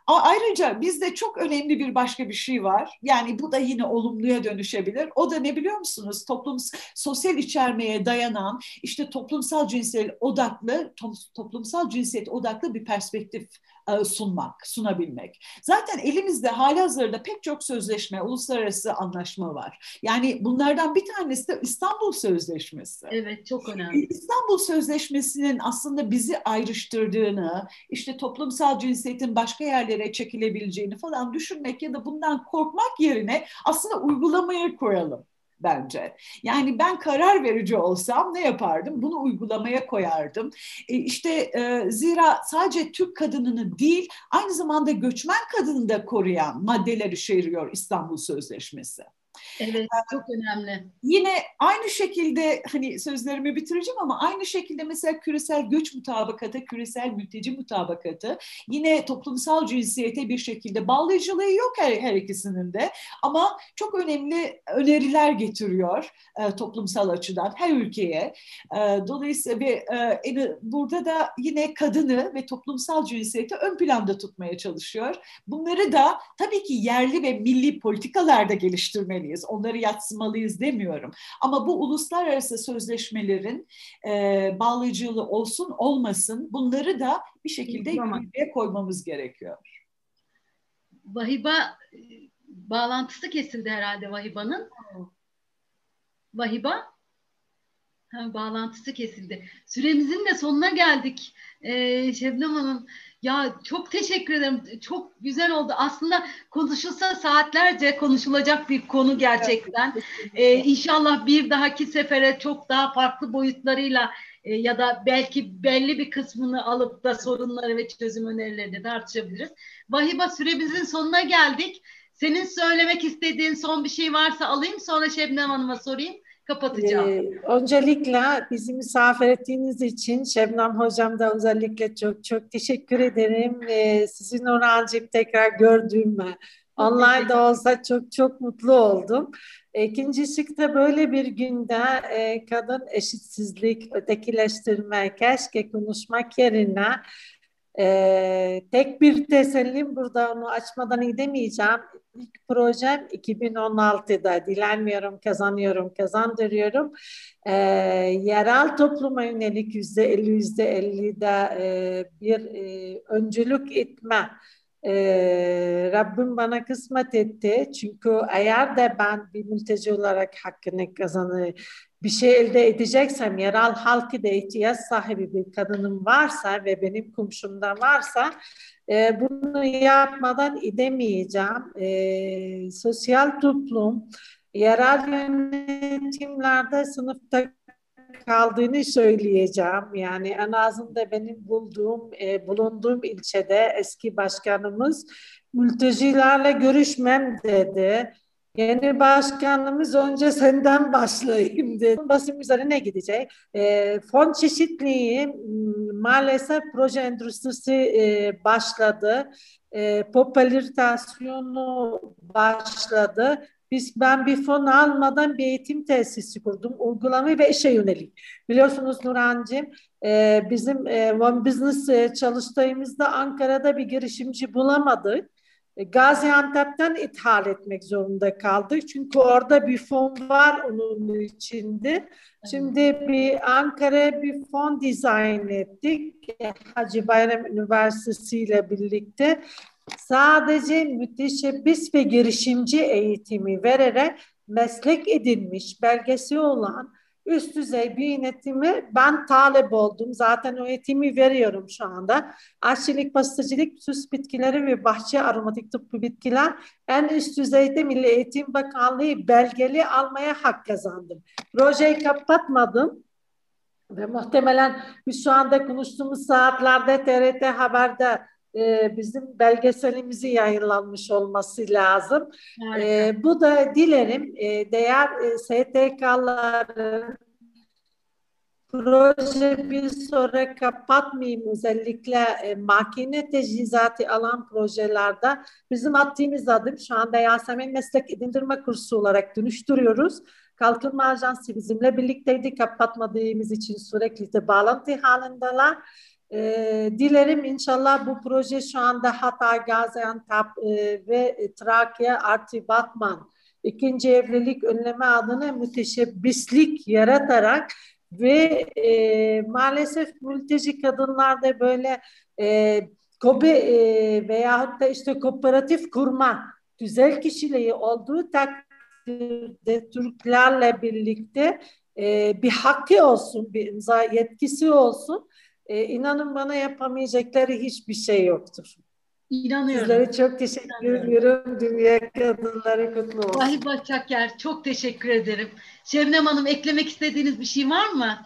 S2: Ayrıca bizde çok önemli bir başka bir şey var. Yani bu da yine olumluya dönüşebilir. O da ne biliyor musunuz? Toplum sosyal içermeye dayanan işte toplumsal cinsiyet odaklı toplumsal cinsiyet odaklı bir perspektif sunmak, sunabilmek. Zaten elimizde hali hazırda pek çok sözleşme, uluslararası anlaşma var. Yani bunlardan bir tanesi de İstanbul Sözleşmesi.
S1: Evet, çok önemli.
S2: İstanbul Sözleşmesi'nin aslında bizi ayrıştırdığını, işte toplumsal cinsiyetin başka yerlere çekilebileceğini falan düşünmek ya da bundan korkmak yerine aslında uygulamaya koyalım bence. Yani ben karar verici olsam ne yapardım? Bunu uygulamaya koyardım. E işte e, zira sadece Türk kadınını değil aynı zamanda göçmen kadını da koruyan maddeler içeriyor İstanbul Sözleşmesi.
S1: Evet, çok önemli.
S2: Yine aynı şekilde hani sözlerimi bitireceğim ama aynı şekilde mesela küresel göç mutabakatı, küresel mülteci mutabakatı yine toplumsal cinsiyete bir şekilde bağlayıcılığı yok her, her ikisinin de ama çok önemli öneriler getiriyor e, toplumsal açıdan her ülkeye. E, dolayısıyla ve e, burada da yine kadını ve toplumsal cinsiyeti ön planda tutmaya çalışıyor. Bunları da tabii ki yerli ve milli politikalarda geliştirmeliyiz. Onları yatsımalıyız demiyorum. Ama bu uluslararası sözleşmelerin e, bağlayıcılığı olsun olmasın bunları da bir şekilde yürürlüğe koymamız gerekiyor.
S1: Vahiba e, bağlantısı kesildi herhalde Vahiba'nın. Vahiba ha, bağlantısı kesildi. Süremizin de sonuna geldik. Ee, Şebnem Hanım ya çok teşekkür ederim. Çok güzel oldu. Aslında konuşulsa saatlerce konuşulacak bir konu gerçekten. Ee, inşallah bir dahaki sefere çok daha farklı boyutlarıyla e, ya da belki belli bir kısmını alıp da sorunları ve çözüm önerilerini tartışabiliriz. Vahiba süremizin sonuna geldik. Senin söylemek istediğin son bir şey varsa alayım sonra Şebnem Hanım'a sorayım kapatacağım. Ee,
S3: öncelikle bizi misafir ettiğiniz için Şebnem Hocam da özellikle çok çok teşekkür ederim. Ee, sizin Orhancık tekrar gördüğüme online de olsa çok çok mutlu oldum. İkincisi de böyle bir günde e, kadın eşitsizlik, ötekileştirme, keşke konuşmak yerine e, tek bir tesellim burada onu açmadan edemeyeceğim. İlk projem 2016'da dilenmiyorum, kazanıyorum, kazandırıyorum. E, yerel topluma yönelik yüzde elli, yüzde ellide e, bir e, öncülük etme ee, Rabbim bana kısmet etti. Çünkü eğer de ben bir mülteci olarak hakkını kazanı bir şey elde edeceksem yerel halkı da ihtiyaç sahibi bir kadınım varsa ve benim komşumda varsa e, bunu yapmadan edemeyeceğim. E, sosyal toplum, yerel yönetimlerde sınıfta kaldığını söyleyeceğim. Yani en azında benim bulduğum, e, bulunduğum ilçede eski başkanımız mültecilerle görüşmem dedi. Yeni başkanımız önce senden başlayayım dedi. Basın üzerine gidecek. E, fon çeşitliği maalesef proje endüstrisi e, başladı. E, popülaritasyonu başladı. Biz ben bir fon almadan bir eğitim tesisi kurdum. Uygulama ve işe yönelik. Biliyorsunuz Nurhan'cığım e, bizim e, One Business e, çalıştığımızda Ankara'da bir girişimci bulamadık. E, Gaziantep'ten ithal etmek zorunda kaldık. Çünkü orada bir fon var onun içinde. Şimdi bir Ankara'ya bir fon dizayn ettik. Hacı Bayram Üniversitesi ile birlikte sadece müteşebbis ve girişimci eğitimi vererek meslek edinmiş belgesi olan üst düzey bir yönetimi ben talep oldum. Zaten o eğitimi veriyorum şu anda. Aşçılık, pastacılık, süs bitkileri ve bahçe aromatik tıbbi bitkiler en üst düzeyde Milli Eğitim Bakanlığı belgeli almaya hak kazandım. Projeyi kapatmadım. Ve muhtemelen biz şu anda konuştuğumuz saatlerde TRT Haber'de e, bizim belgeselimizi yayınlanmış olması lazım. E, bu da dilerim e, değer e, STK'ların proje bir sonra kapatmayayım özellikle e, makine tecihizatı alan projelerde bizim attığımız adım şu anda Yasemin Meslek Edindirme Kursu olarak dönüştürüyoruz. Kalkınma Ajansı bizimle birlikteydi. Kapatmadığımız için sürekli de bağlantı halindeler. E, dilerim inşallah bu proje şu anda Hatay, Gaziantep e, ve Trakya artı Batman ikinci evlilik önleme adına müteşebbislik yaratarak ve e, maalesef mülteci kadınlarda böyle e, kobe e, veyahut da işte kooperatif kurma güzel kişiliği olduğu takdirde Türklerle birlikte e, bir hakkı olsun, bir imza yetkisi olsun e, inanın bana yapamayacakları hiçbir şey yoktur.
S1: İnanıyorum.
S3: Sizlere çok teşekkür ediyorum. Dünya Kadınları kutlu olsun.
S1: Vahip Başakyer çok teşekkür ederim. Şebnem Hanım eklemek istediğiniz bir şey var mı?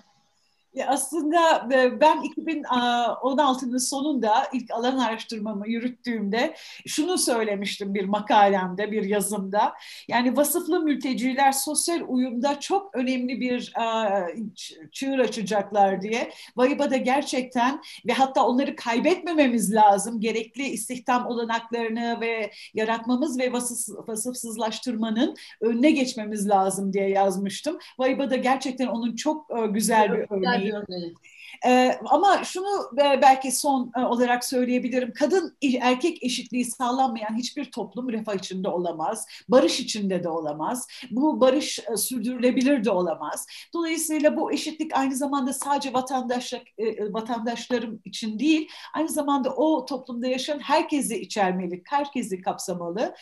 S2: Aslında e, ben 2016'nın sonunda ilk alan araştırmamı yürüttüğümde şunu söylemiştim bir makalemde, bir yazımda. Yani vasıflı mülteciler sosyal uyumda çok önemli bir çığır açacaklar diye. Vayıba da gerçekten ve hatta onları kaybetmememiz lazım. Gerekli istihdam olanaklarını ve yaratmamız ve vasıf, vasıfsızlaştırmanın önüne geçmemiz lazım diye yazmıştım. Vayıba da gerçekten onun çok güzel bir örneği örneği. Ee, ama şunu belki son e, olarak söyleyebilirim. Kadın erkek eşitliği sağlanmayan hiçbir toplum refah içinde olamaz. Barış içinde de olamaz. Bu barış e, sürdürülebilir de olamaz. Dolayısıyla bu eşitlik aynı zamanda sadece vatandaşlık e, vatandaşlarım için değil, aynı zamanda o toplumda yaşayan herkesi içermeli, herkesi kapsamalı.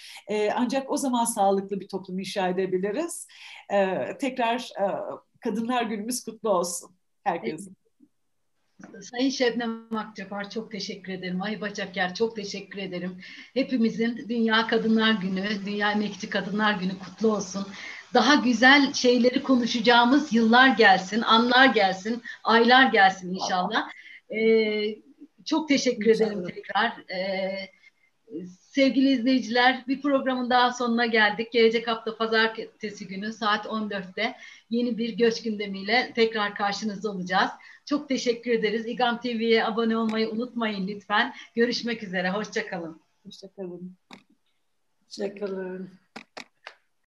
S2: Ancak o zaman sağlıklı bir toplum inşa edebiliriz. Tekrar Kadınlar Günümüz kutlu olsun herkese.
S1: Sayın Şebnem Akçapar çok teşekkür ederim. Ay Bacakyer çok teşekkür ederim. Hepimizin Dünya Kadınlar Günü, Dünya Emekçi Kadınlar Günü kutlu olsun. Daha güzel şeyleri konuşacağımız yıllar gelsin, anlar gelsin, aylar gelsin inşallah. Ee, çok teşekkür ederim tekrar. Ee, sevgili izleyiciler bir programın daha sonuna geldik. Gelecek hafta pazartesi günü saat 14'te yeni bir göç gündemiyle tekrar karşınızda olacağız. Çok teşekkür ederiz. İGAM TV'ye abone olmayı unutmayın lütfen. Görüşmek üzere. Hoşçakalın.
S2: Hoşçakalın.
S3: Hoşçakalın.